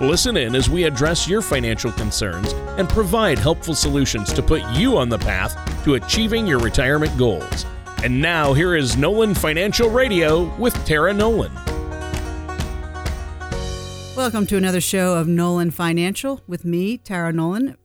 Listen in as we address your financial concerns and provide helpful solutions to put you on the path to achieving your retirement goals. And now, here is Nolan Financial Radio with Tara Nolan. Welcome to another show of Nolan Financial with me, Tara Nolan,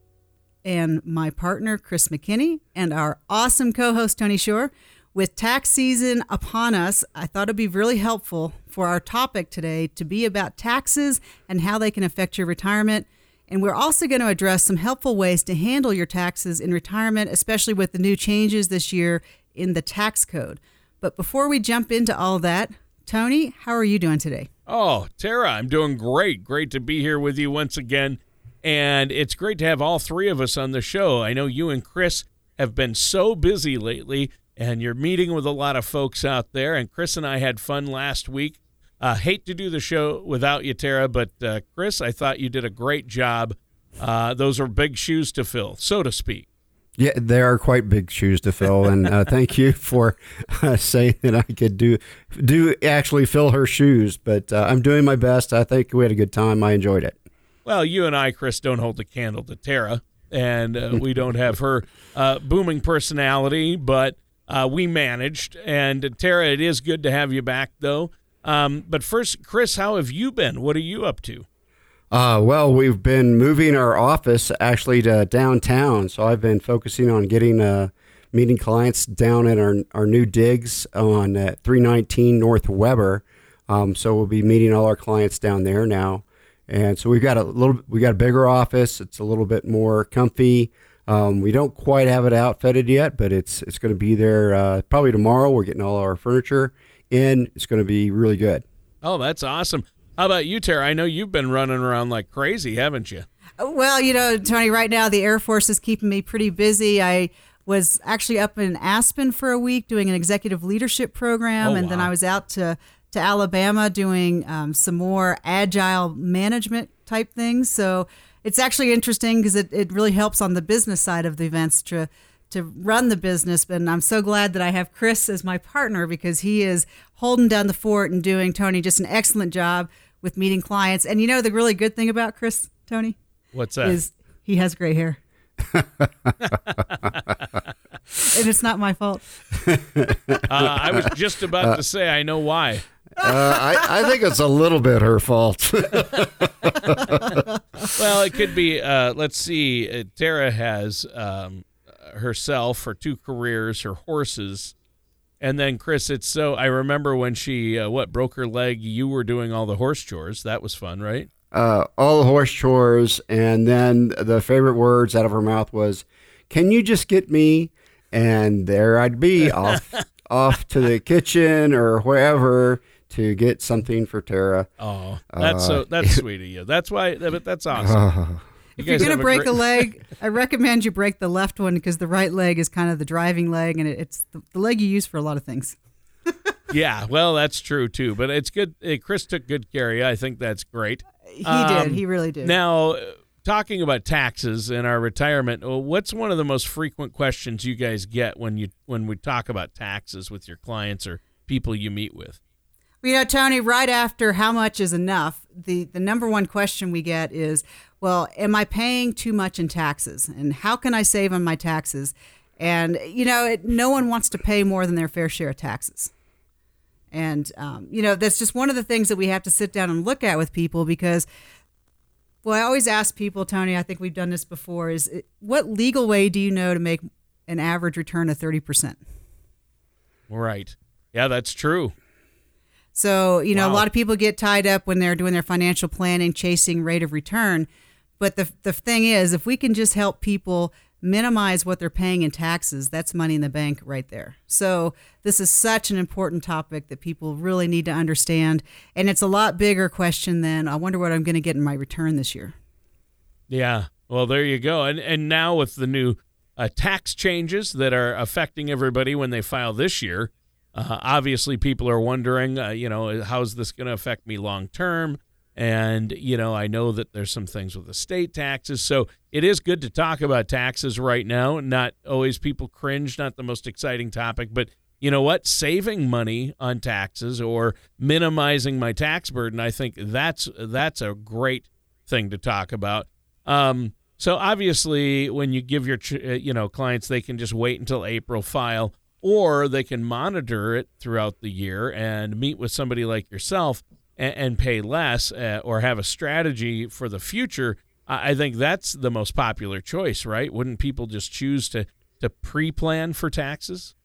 and my partner, Chris McKinney, and our awesome co host, Tony Shore. With tax season upon us, I thought it'd be really helpful for our topic today to be about taxes and how they can affect your retirement. And we're also going to address some helpful ways to handle your taxes in retirement, especially with the new changes this year in the tax code. But before we jump into all that, Tony, how are you doing today? Oh, Tara, I'm doing great. Great to be here with you once again. And it's great to have all three of us on the show. I know you and Chris have been so busy lately and you're meeting with a lot of folks out there. And Chris and I had fun last week. Uh, hate to do the show without you, Tara, but uh, Chris, I thought you did a great job. Uh, those are big shoes to fill, so to speak. Yeah, they are quite big shoes to fill, and uh, thank you for uh, saying that I could do do actually fill her shoes. But uh, I'm doing my best. I think we had a good time. I enjoyed it. Well, you and I, Chris, don't hold the candle to Tara, and we don't have her booming personality, but uh, we managed. And Tara, it is good to have you back, though. Um, but first, Chris, how have you been? What are you up to? Uh, well, we've been moving our office actually to downtown, so I've been focusing on getting uh, meeting clients down at our our new digs on uh, 319 North Weber. Um, so we'll be meeting all our clients down there now, and so we've got a little we got a bigger office. It's a little bit more comfy. Um, we don't quite have it outfitted yet, but it's it's going to be there uh, probably tomorrow. We're getting all our furniture in. It's going to be really good. Oh, that's awesome. How about you, Tara? I know you've been running around like crazy, haven't you? Well, you know, Tony, right now the Air Force is keeping me pretty busy. I was actually up in Aspen for a week doing an executive leadership program, Oh, and then. I was out to to Alabama doing um, some more agile management type things. So it's actually interesting because it, it really helps on the business side of the events to to run the business. But I'm so glad that I have Chris as my partner because he is holding down the fort and doing Tony just an excellent job with meeting clients. And you know the really good thing about Chris, Tony, What's that? is he has gray hair. and it's not my fault. uh, I was just about to say I know why. Uh, I, I think it's a little bit her fault. Well, it could be. Uh, let's see. Uh, Tara has um, herself, her two careers, her horses, and then Chris. It's so. I remember when she uh, what broke her leg. You were doing all the horse chores. That was fun, right? uh, all the horse chores, and then the favorite words out of her mouth was, "Can you just get me?" And there I'd be off off to the kitchen or wherever to get something for Tara. Oh, that's so. That's sweet of you. That's why. But that's awesome. Uh, If you're going have to a break great- a leg, I recommend you break the left one because the right leg is kind of the driving leg, and it, it's the, the leg you use for a lot of things. Yeah, well, that's true too. But it's good. eh, Chris took good care of you. I think that's great. He Um, did. He really did. Now, uh, talking about taxes and our retirement, what's one of the most frequent questions you guys get when you when we talk about taxes with your clients or people you meet with? You know, Tony, right after how much is enough, the, the number one question we get is, well, am I paying too much in taxes? And how can I save on my taxes? And, you know, it, no one wants to pay more than their fair share of taxes. And, um, you know, that's just one of the things that we have to sit down and look at with people because, well, I always ask people, Tony, I think we've done this before, is it, what legal way do you know to make an average return of 30%? Right. Yeah, that's true. So, you know, Wow. a lot of people get tied up when they're doing their financial planning, chasing rate of return. But the, the thing is, if we can just help people minimize what they're paying in taxes, that's money in the bank right there. So, this is such an important topic that people really need to understand. And it's a lot bigger question than I wonder what I'm going to get in my return this year. Yeah. Well, there you go. And and now with the new uh, tax changes that are affecting everybody when they file this year. Uh, obviously, people are wondering, uh, you know, how's this going to affect me long term? And, you know, I know that there's some things with the state taxes. So it is good to talk about taxes right now. Not always people cringe, not the most exciting topic, but you know what? Saving money on taxes or minimizing my tax burden, I think that's that's a great thing to talk about. Um, so obviously, when you give your uh, you know clients, they can just wait until April file, or they can monitor it throughout the year and meet with somebody like yourself and, and pay less, uh, or have a strategy for the future. I, I think that's the most popular choice, right? Wouldn't people just choose to to pre-plan for taxes?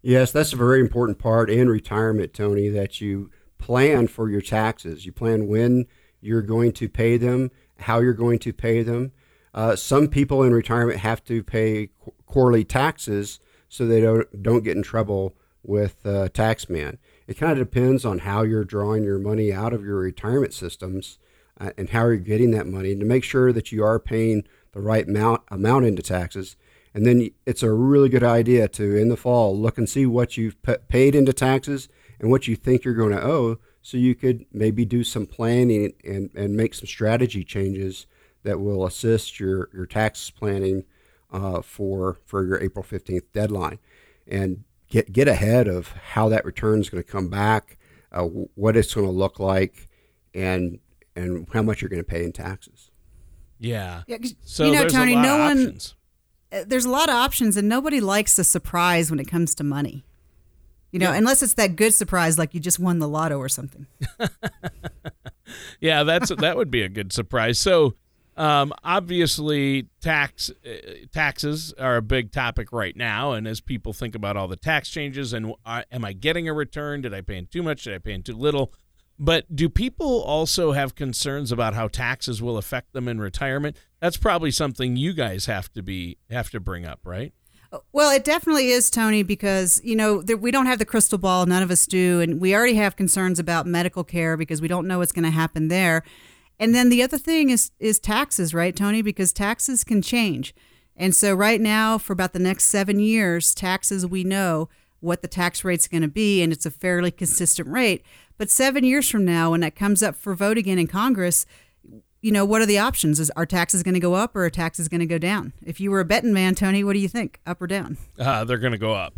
Yes, that's a very important part in retirement, Tony, that you plan for your taxes. You plan when you're going to pay them, how you're going to pay them. Uh, some people in retirement have to pay qu- quarterly taxes so they don't, don't get in trouble with uh, taxman. It kind of depends on how you're drawing your money out of your retirement systems uh, and how you're getting that money to make sure that you are paying the right amount, amount into taxes and then it's a really good idea to, in the fall, look and see what you've paid into taxes and what you think you're going to owe. So you could maybe do some planning and, and make some strategy changes that will assist your, your tax planning uh, for, for your April 15th deadline. And get, get ahead of how that return is going to come back, uh, what it's going to look like, and, and how much you're going to pay in taxes. Yeah. yeah so you know, Tony, no one. Uh, there's a lot of options, and nobody likes a surprise when it comes to money. You know, yeah. unless it's that good surprise, like you just won the lotto or something. yeah, that's that would be a good surprise. So, um, obviously, tax uh, taxes are a big topic right now, and as people think about all the tax changes and uh, am I getting a return? Did I pay in too much? Did I pay in too little? But do people also have concerns about how taxes will affect them in retirement? That's probably something you guys have to be have to bring up, right? Well, it definitely is, Tony, because you know we don't have the crystal ball. None of us do, and we already have concerns about medical care because we don't know what's going to happen there. And then the other thing is is taxes, right, Tony? Because taxes can change, and so right now, for about the next seven years, taxes we know what the tax rate's going to be, and it's a fairly consistent rate. But seven years from now, when that comes up for vote again in Congress, you know, what are the options? Is our taxes going to go up or are taxes going to go down? If you were a betting man, Tony, what do you think? Up or down? Uh, they're going to go up.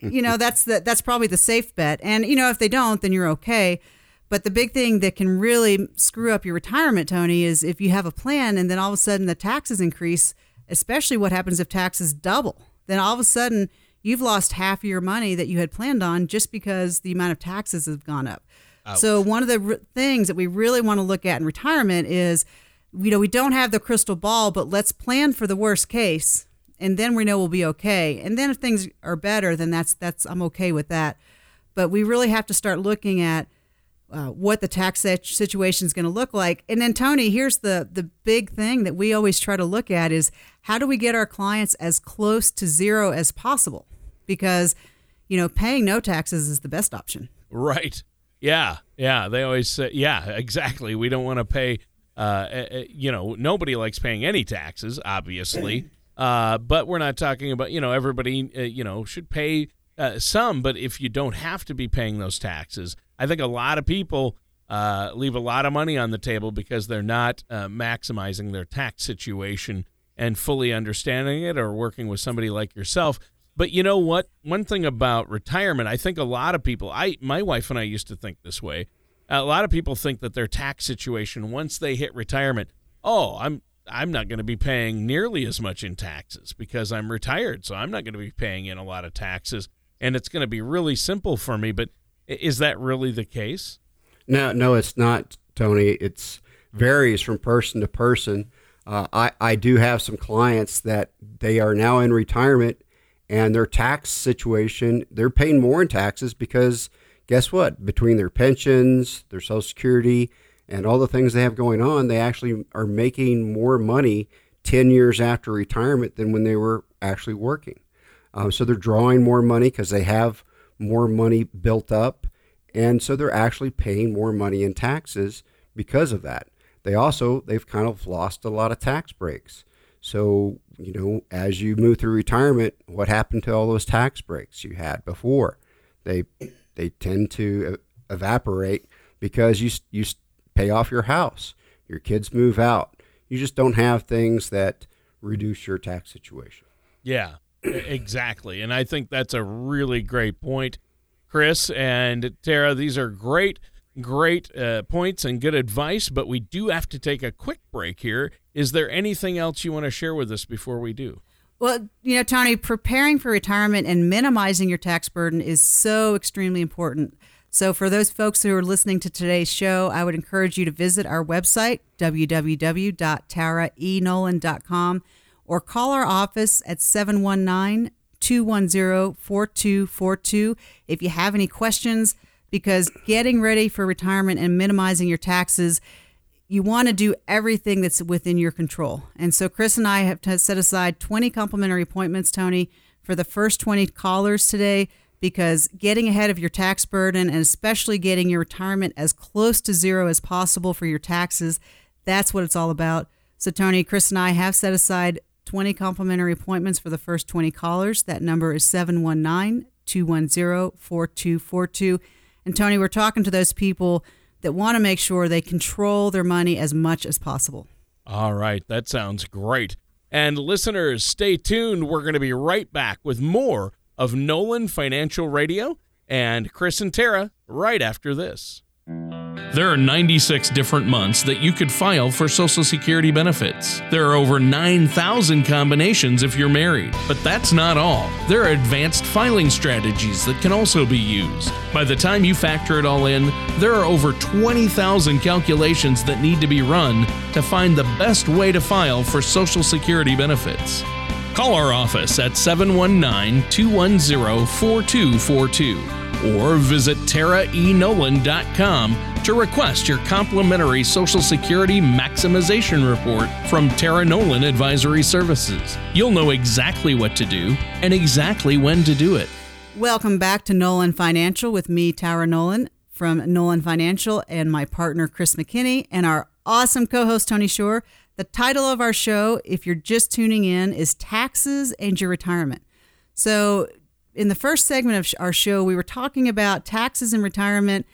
you know, that's the, that's probably the safe bet. And you know, if they don't, then you're okay. But the big thing that can really screw up your retirement, Tony, is if you have a plan and then all of a sudden the taxes increase, especially what happens if taxes double. Then all of a sudden you've lost half of your money that you had planned on just because the amount of taxes have gone up. Ouch. So one of the r- things that we really want to look at in retirement is, you know, we don't have the crystal ball, but let's plan for the worst case, and then we know we'll be okay. And then if things are better, then that's that's I'm okay with that. But we really have to start looking at uh, what the tax situation is going to look like. And then Tony, here's the the big thing that we always try to look at is how do we get our clients as close to zero as possible? because you know paying no taxes is the best option. Right. Yeah. Yeah. They always say, yeah, exactly. We don't want to pay. Uh, eh, eh, you know, nobody likes paying any taxes, obviously. Uh, but we're not talking about you know everybody uh, you know should pay uh, some. But if you don't have to be paying those taxes, I think a lot of people uh, leave a lot of money on the table because they're not uh, maximizing their tax situation and fully understanding it or working with somebody like yourself but you know what? One thing about retirement, I think a lot of people, I my wife and I used to think this way. A lot of people think that their tax situation once they hit retirement, oh, I'm I'm not going to be paying nearly as much in taxes because I'm retired, so I'm not going to be paying in a lot of taxes and it's going to be really simple for me, but is that really the case? No, no, it's not, Tony. It's varies from person to person. Uh, I, I do have some clients that they are now in retirement and their tax situation, they're paying more in taxes because guess what? Between their pensions, their Social Security, and all the things they have going on, they actually are making more money 10 years after retirement than when they were actually working. Um, so they're drawing more money because they have more money built up. And so they're actually paying more money in taxes because of that. They also, they've kind of lost a lot of tax breaks. So, you know, as you move through retirement, what happened to all those tax breaks you had before? They they tend to evaporate because you you pay off your house, your kids move out. You just don't have things that reduce your tax situation. Yeah, exactly. And I think that's a really great point, Chris and Tara. These are great, great uh, points and good advice, but we do have to take a quick break here. Is there anything else you want to share with us before we do? Well, you know, Tony, preparing for retirement and minimizing your tax burden is so extremely important. So, for those folks who are listening to today's show, I would encourage you to visit our website, www.taraenolan.com, or call our office at 719 210 4242 if you have any questions, because getting ready for retirement and minimizing your taxes you want to do everything that's within your control. And so Chris and I have set aside 20 complimentary appointments, Tony, for the first 20 callers today because getting ahead of your tax burden and especially getting your retirement as close to zero as possible for your taxes, that's what it's all about. So, Tony, Chris and I have set aside 20 complimentary appointments for the first 20 callers. That number is 719 210 4242. And, Tony, we're talking to those people that want to make sure they control their money as much as possible. All right, that sounds great. And listeners, stay tuned. We're going to be right back with more of Nolan Financial Radio and Chris and Tara right after this. There are 96 different months that you could file for Social Security benefits. There are over 9,000 combinations if you're married. But that's not all. There are advanced filing strategies that can also be used. By the time you factor it all in, there are over 20,000 calculations that need to be run to find the best way to file for Social Security benefits. Call our office at 719 210 4242 or visit taraenolan.com to request your complimentary Social Security Maximization Report from Tara Nolan Advisory Services. You'll know exactly what to do and exactly when to do it. Welcome back to Nolan Financial with me, Tara Nolan from Nolan Financial, and my partner, Chris McKinney, and our awesome co host, Tony Shore. The title of our show, if you're just tuning in, is Taxes and Your Retirement. So, in the first segment of our show, we were talking about taxes and retirement.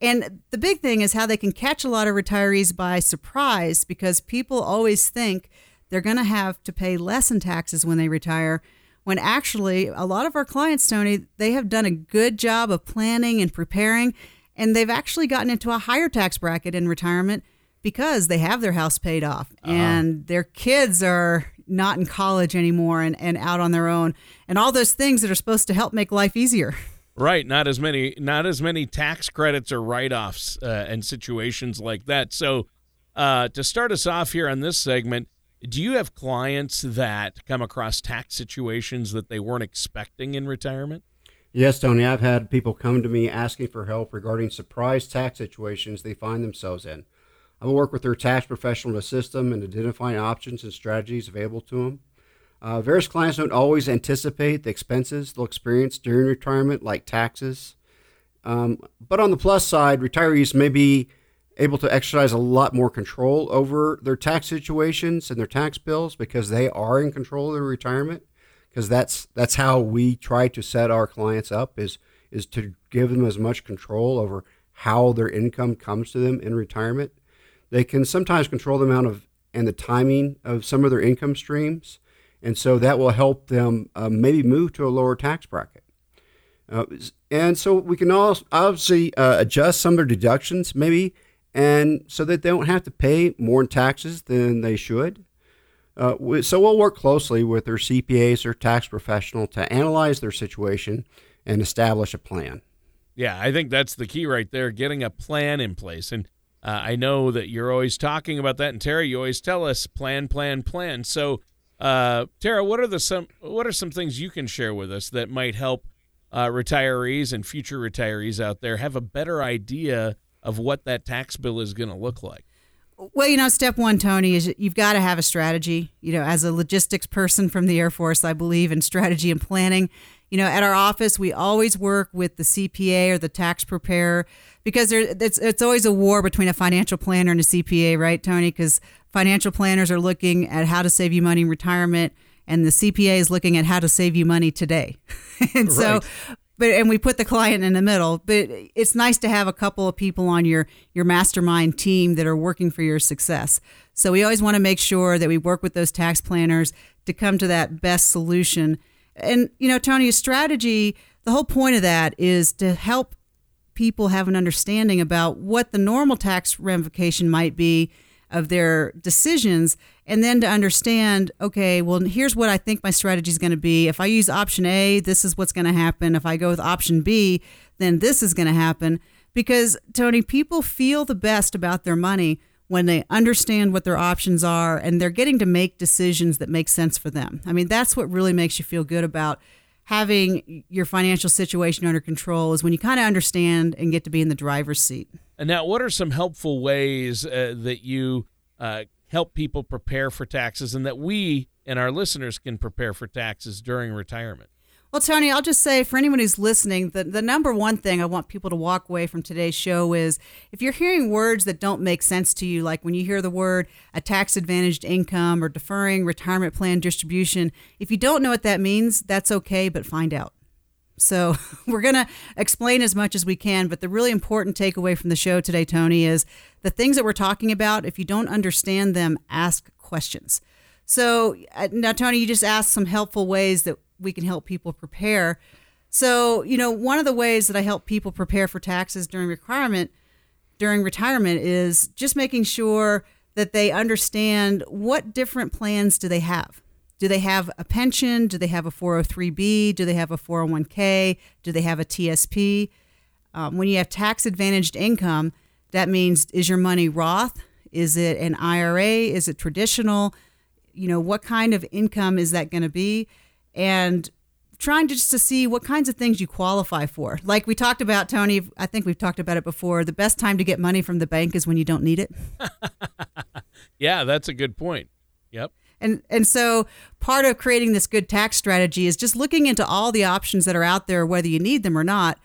And the big thing is how they can catch a lot of retirees by surprise because people always think they're going to have to pay less in taxes when they retire. When actually, a lot of our clients, Tony, they have done a good job of planning and preparing, and they've actually gotten into a higher tax bracket in retirement because they have their house paid off uh-huh. and their kids are not in college anymore and, and out on their own and all those things that are supposed to help make life easier. Right, not as many not as many tax credits or write-offs uh, and situations like that. So, uh, to start us off here on this segment, do you have clients that come across tax situations that they weren't expecting in retirement? Yes, Tony. I've had people come to me asking for help regarding surprise tax situations they find themselves in. I will work with their tax professional to assist them in identifying options and strategies available to them. Uh, various clients don't always anticipate the expenses they'll experience during retirement, like taxes. Um, but on the plus side, retirees may be able to exercise a lot more control over their tax situations and their tax bills because they are in control of their retirement. Because that's that's how we try to set our clients up is is to give them as much control over how their income comes to them in retirement they can sometimes control the amount of and the timing of some of their income streams, and so that will help them uh, maybe move to a lower tax bracket. Uh, and so we can also obviously uh, adjust some of their deductions, maybe, and so that they don't have to pay more in taxes than they should. Uh, so we'll work closely with their CPAs or tax professional to analyze their situation and establish a plan. Yeah, I think that's the key right there, getting a plan in place. And uh, I know that you're always talking about that, and Tara, you always tell us plan, plan, plan. So, uh, Tara, what are the some what are some things you can share with us that might help uh, retirees and future retirees out there have a better idea of what that tax bill is going to look like? Well, you know, step one, Tony, is you've got to have a strategy. You know, as a logistics person from the Air Force, I believe in strategy and planning. You know, at our office, we always work with the CPA or the tax preparer because there, it's, it's always a war between a financial planner and a CPA, right, Tony? Because financial planners are looking at how to save you money in retirement, and the CPA is looking at how to save you money today. and right. so, but and we put the client in the middle. But it's nice to have a couple of people on your your mastermind team that are working for your success. So we always want to make sure that we work with those tax planners to come to that best solution and, you know, Tony, a strategy, the whole point of that is to help people have an understanding about what the normal tax ramification might be of their decisions and then to understand okay well here's what i think my strategy is going to be. If i use option a this is what's going to happen. If i go with option b then this is going to happen. Because tony people feel the best about their money when they understand what their options are and they're getting to make decisions that make sense for them. I mean, that's what really makes you feel good about having your financial situation under control is when you kind of understand and get to be in the driver's seat. And now, what are some helpful ways uh, that you uh, help people prepare for taxes and that we and our listeners can prepare for taxes during retirement? Well, Tony, I'll just say for anyone who's listening, the, the number one thing I want people to walk away from today's show is if you're hearing words that don't make sense to you, like when you hear the word a tax advantaged income or deferring retirement plan distribution, if you don't know what that means, that's okay, but find out. So we're going to explain as much as we can, but the really important takeaway from the show today, Tony, is the things that we're talking about, if you don't understand them, ask questions. So uh, now, Tony, you just asked some helpful ways that we can help people prepare. So, you know, one of the ways that I help people prepare for taxes during requirement during retirement is just making sure that they understand what different plans do they have. Do they have a pension? Do they have a 403b? Do they have a 401k? Do they have a TSP? Um, when you have tax advantaged income, that means is your money Roth? Is it an IRA? Is it traditional? You know, what kind of income is that going to be? And trying to just to see what kinds of things you qualify for. Like we talked about, Tony, I think we've talked about it before. The best time to get money from the bank is when you don't need it. yeah, that's a good point. Yep. And and so part of creating this good tax strategy is just looking into all the options that are out there, whether you need them or not.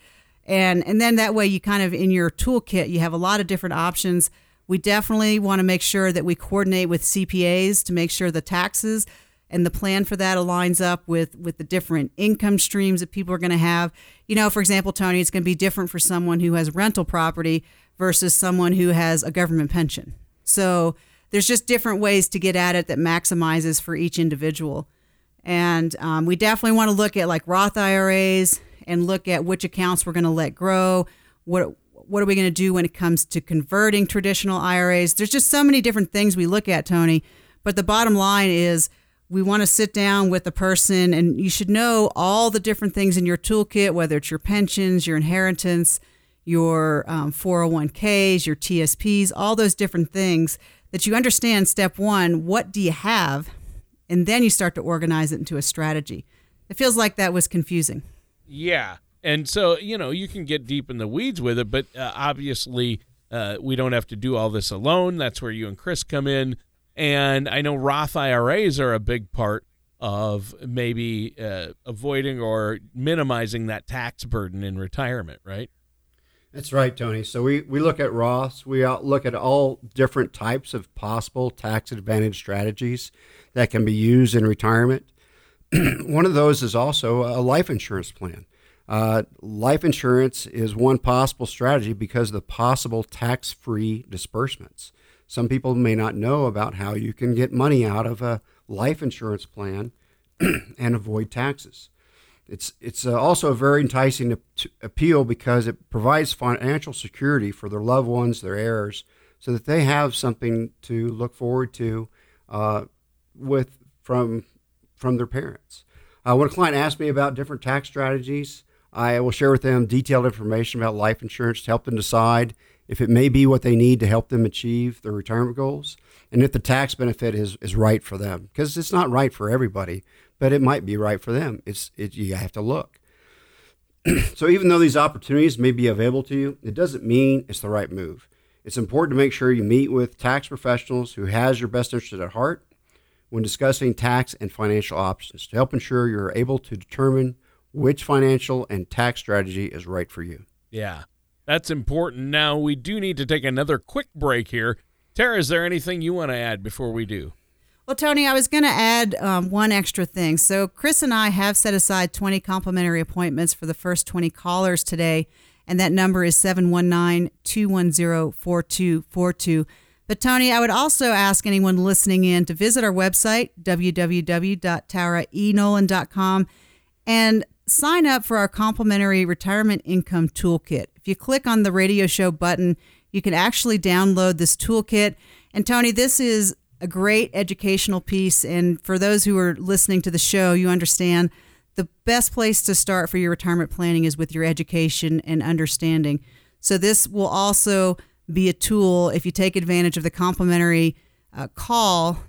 And and then that way you kind of in your toolkit you have a lot of different options. We definitely want to make sure that we coordinate with CPAs to make sure the taxes and the plan for that aligns up with with the different income streams that people are going to have. You know, for example, Tony, it's going to be different for someone who has rental property versus someone who has a government pension. So there's just different ways to get at it that maximizes for each individual. And um, we definitely want to look at like Roth IRAs and look at which accounts we're going to let grow. What what are we going to do when it comes to converting traditional IRAs? There's just so many different things we look at, Tony. But the bottom line is we want to sit down with the person and you should know all the different things in your toolkit whether it's your pensions your inheritance your um, 401ks your tsps all those different things that you understand step one what do you have? And then you start to organize it into a strategy. It feels like that was confusing. Yeah. And so you know you can get deep in the weeds with it but uh, obviously uh, we don't have to do all this alone. That's where you and chris come in and I know Roth IRAs are a big part of maybe uh, avoiding or minimizing that tax burden in retirement, right? That's right, Tony. So we, we look at Roths, we look at all different types of possible tax advantage strategies that can be used in retirement. one of those is also a life insurance plan. Uh, life insurance is one possible strategy because of the possible tax free disbursements. Some people may not know about how you can get money out of a life insurance plan and avoid taxes. It's, it's uh, also a very enticing appeal because it provides financial security for their loved ones, their heirs, so that they have something to look forward to uh, with from from their parents. Uh, when a client asks me about different tax strategies, I will share with them detailed information about life insurance to help them decide if it may be what they need to help them achieve their retirement goals, and if the tax benefit is, is right for them. Because it's not right for everybody, but it might be right for them. It's it, you have to look. so even though these opportunities may be available to you, it doesn't mean it's the right move. It's important to make sure you meet with tax professionals who has your best interest at heart when discussing tax and financial options to help ensure you're able to determine which financial and tax strategy is right for you. Yeah, that's important. Now, we do need to take another quick break here. Tara, is there anything you want to add before we do? Well, Tony, I was going to add um, one extra thing. So, Chris and I have set aside 20 complimentary appointments for the first 20 callers today, and that number is 719 210 4242. But, Tony, I would also ask anyone listening in to visit our website, www.taraenolan.com, and sign up for our complimentary retirement income toolkit. If you click on the radio show button, you can actually download this toolkit. And, Tony, this is a great educational piece. And for those who are listening to the show, you understand the best place to start for your retirement planning is with your education and understanding. So, this will also be a tool if you take advantage of the complimentary uh, call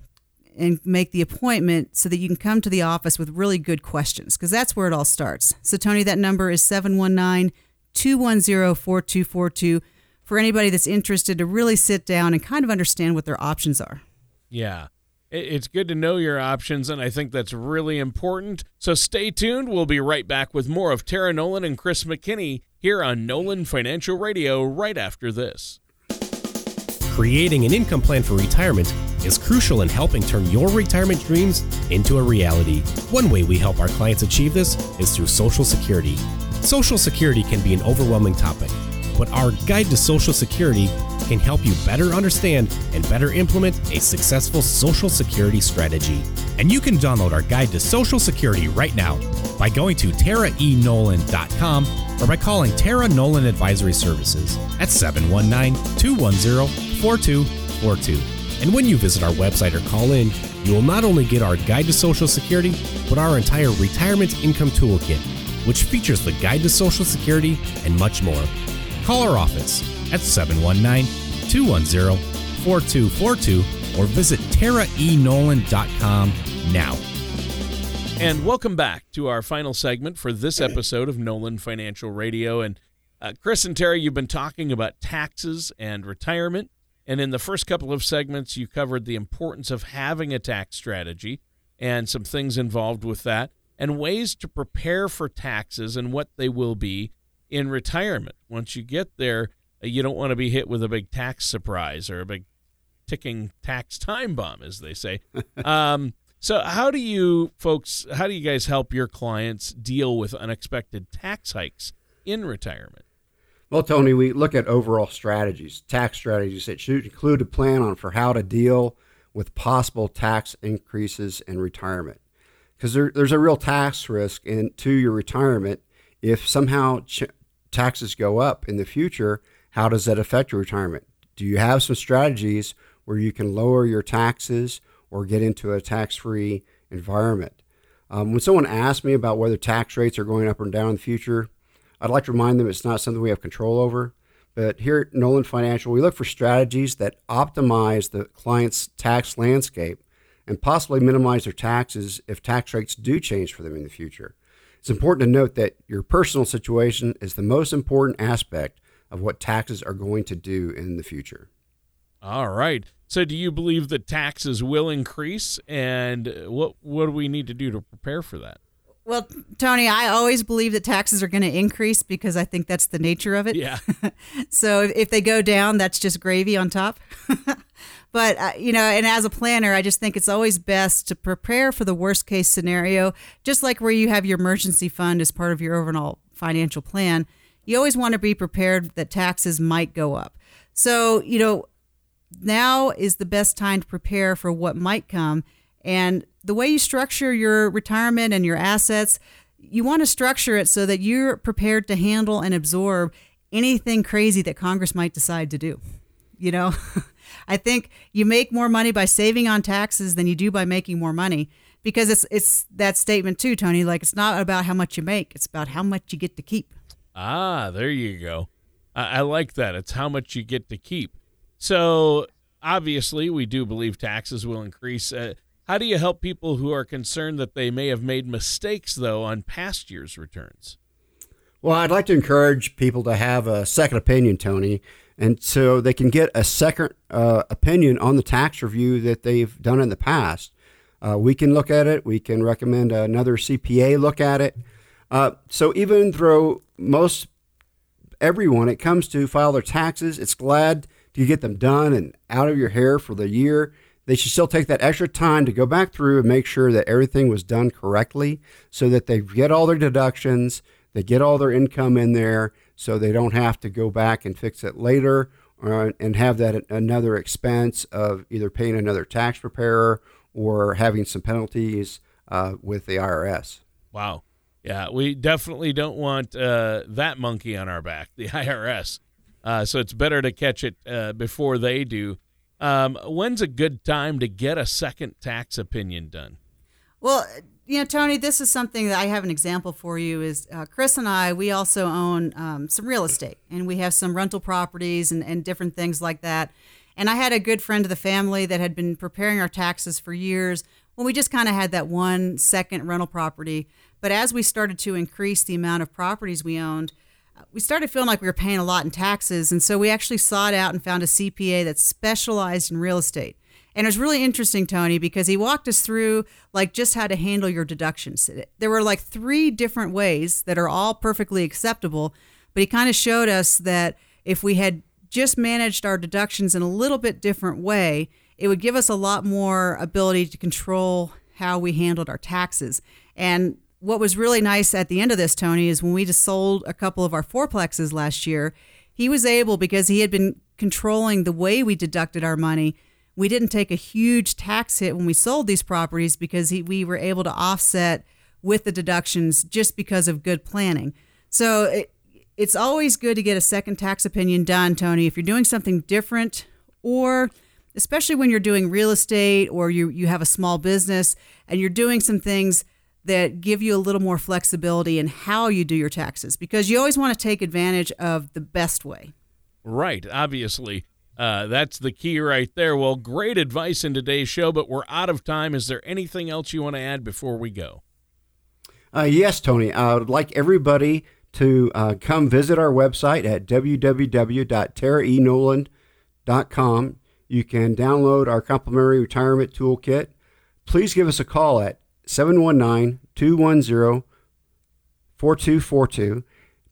and make the appointment so that you can come to the office with really good questions because that's where it all starts. So, Tony, that number is 719 210 4242 for anybody that's interested to really sit down and kind of understand what their options are. Yeah. It's good to know your options, and I think that's really important. So stay tuned. We'll be right back with more of Tara Nolan and Chris McKinney here on Nolan Financial Radio right after this. Creating an income plan for retirement is crucial in helping turn your retirement dreams into a reality. One way we help our clients achieve this is through Social Security. Social Security can be an overwhelming topic, but our Guide to Social Security can help you better understand and better implement a successful Social Security strategy. And you can download our Guide to Social Security right now by going to taraenolan.com or by calling Tara Nolan Advisory Services at 719 210 4242. And when you visit our website or call in, you will not only get our Guide to Social Security, but our entire Retirement Income Toolkit, which features the Guide to Social Security and much more. Call our office at 719 210 4242 or visit taraenolan.com now. And welcome back to our final segment for this episode of Nolan Financial Radio. And uh, Chris and Terry, you've been talking about taxes and retirement. And in the first couple of segments, you covered the importance of having a tax strategy and some things involved with that, and ways to prepare for taxes and what they will be in retirement. Once you get there, you don't want to be hit with a big tax surprise or a big ticking tax time bomb, as they say. um, so, how do you folks, how do you guys help your clients deal with unexpected tax hikes in retirement? Well, Tony, we look at overall strategies, tax strategies that should include a plan on for how to deal with possible tax increases in retirement. Because there, there's a real tax risk into your retirement if somehow ch- taxes go up in the future how does that affect your retirement? Do you have some strategies where you can lower your taxes or get into a tax free environment? Um, when someone asks me about whether tax rates are going up or down in the future, I'd like to remind them it's not something we have control over. But here at Nolan Financial, we look for strategies that optimize the client's tax landscape and possibly minimize their taxes if tax rates do change for them in the future. It's important to note that your personal situation is the most important aspect of what taxes are going to do in the future. All right. So, do you believe that taxes will increase, and what what do we need to do to prepare for that? Well, Tony, I always believe that taxes are going to increase because I think that's the nature of it. Yeah. so if they go down, that's just gravy on top. but uh, you know, and as a planner, I just think it's always best to prepare for the worst case scenario, just like where you have your emergency fund as part of your overall financial plan you always want to be prepared that taxes might go up. So, you know, now is the best time to prepare for what might come. And the way you structure your retirement and your assets, you want to structure it so that you're prepared to handle and absorb anything crazy that Congress might decide to do. You know, I think you make more money by saving on taxes than you do by making more money because it's it's that statement too, Tony. Like it's not about how much you make; it's about how much you get to keep. Ah, there you go. I, I like that. It's how much you get to keep. So obviously, we do believe taxes will increase. Uh, how do you help people who are concerned that they may have made mistakes, though, on past year's returns? Well, I'd like to encourage people to have a second opinion, Tony. And so they can get a second uh, opinion on the tax review that they've done in the past. Uh, we can look at it. We can recommend another CPA look at it. Uh, so even though most everyone it comes to file their taxes, it's glad to get them done and out of your hair for the year. They should still take that extra time to go back through and make sure that everything was done correctly so that they get all their deductions, they get all their income in there so they don't have to go back and fix it later or, and have that another expense of either paying another tax preparer or having some penalties uh, with the IRS. Wow. Yeah, we definitely don't want uh, that monkey on our back, the IRS. Uh, so it's better to catch it uh, before they do. Um, when's a good time to get a second tax opinion done? Well, you know, Tony, this is something that I have an example for you. Is uh, Chris and I, we also own um, some real estate, and we have some rental properties and, and different things like that. And I had a good friend of the family that had been preparing our taxes for years. When we just kind of had that one second rental property. But as we started to increase the amount of properties we owned, uh, we started feeling like we were paying a lot in taxes. And so we actually sought out and found a CPA that specialized in real estate. And it was really interesting, Tony, because he walked us through like just how to handle your deductions. There were like three different ways that are all perfectly acceptable, but he kind of showed us that if we had just managed our deductions in a little bit different way, it would give us a lot more ability to control how we handled our taxes. And what was really nice at the end of this, Tony, is when we just sold a couple of our fourplexes last year, he was able, because he had been controlling the way we deducted our money, we didn't take a huge tax hit when we sold these properties because he, we were able to offset with the deductions just because of good planning. So it, it's always good to get a second tax opinion done, Tony, if you're doing something different or especially when you're doing real estate or you, you have a small business and you're doing some things – that give you a little more flexibility in how you do your taxes because you always want to take advantage of the best way. Right, obviously. Uh, that's the key right there. Well, great advice in today's show, but we're out of time. Is there anything else you want to add before we go? Uh, yes, Tony. I would like everybody to uh, come visit our website at www.taraenolan.com. You can download our complimentary retirement toolkit. Please give us a call at 719 210 4242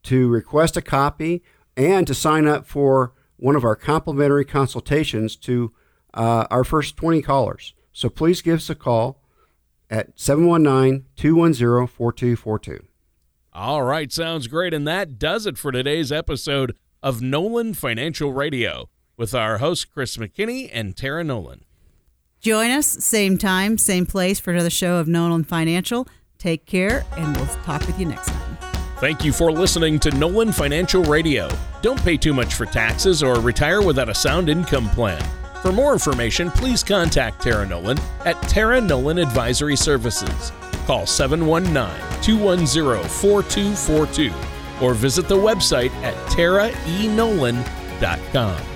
to request a copy and to sign up for one of our complimentary consultations to uh, our first 20 callers. So please give us a call at 719 210 4242. All right, sounds great. And that does it for today's episode of Nolan Financial Radio with our host, Chris McKinney and Tara Nolan. Join us, same time, same place for another show of Nolan Financial. Take care, and we'll talk with you next time. Thank you for listening to Nolan Financial Radio. Don't pay too much for taxes or retire without a sound income plan. For more information, please contact Tara Nolan at Tara Nolan Advisory Services. Call 719 210 4242 or visit the website at taraenolan.com.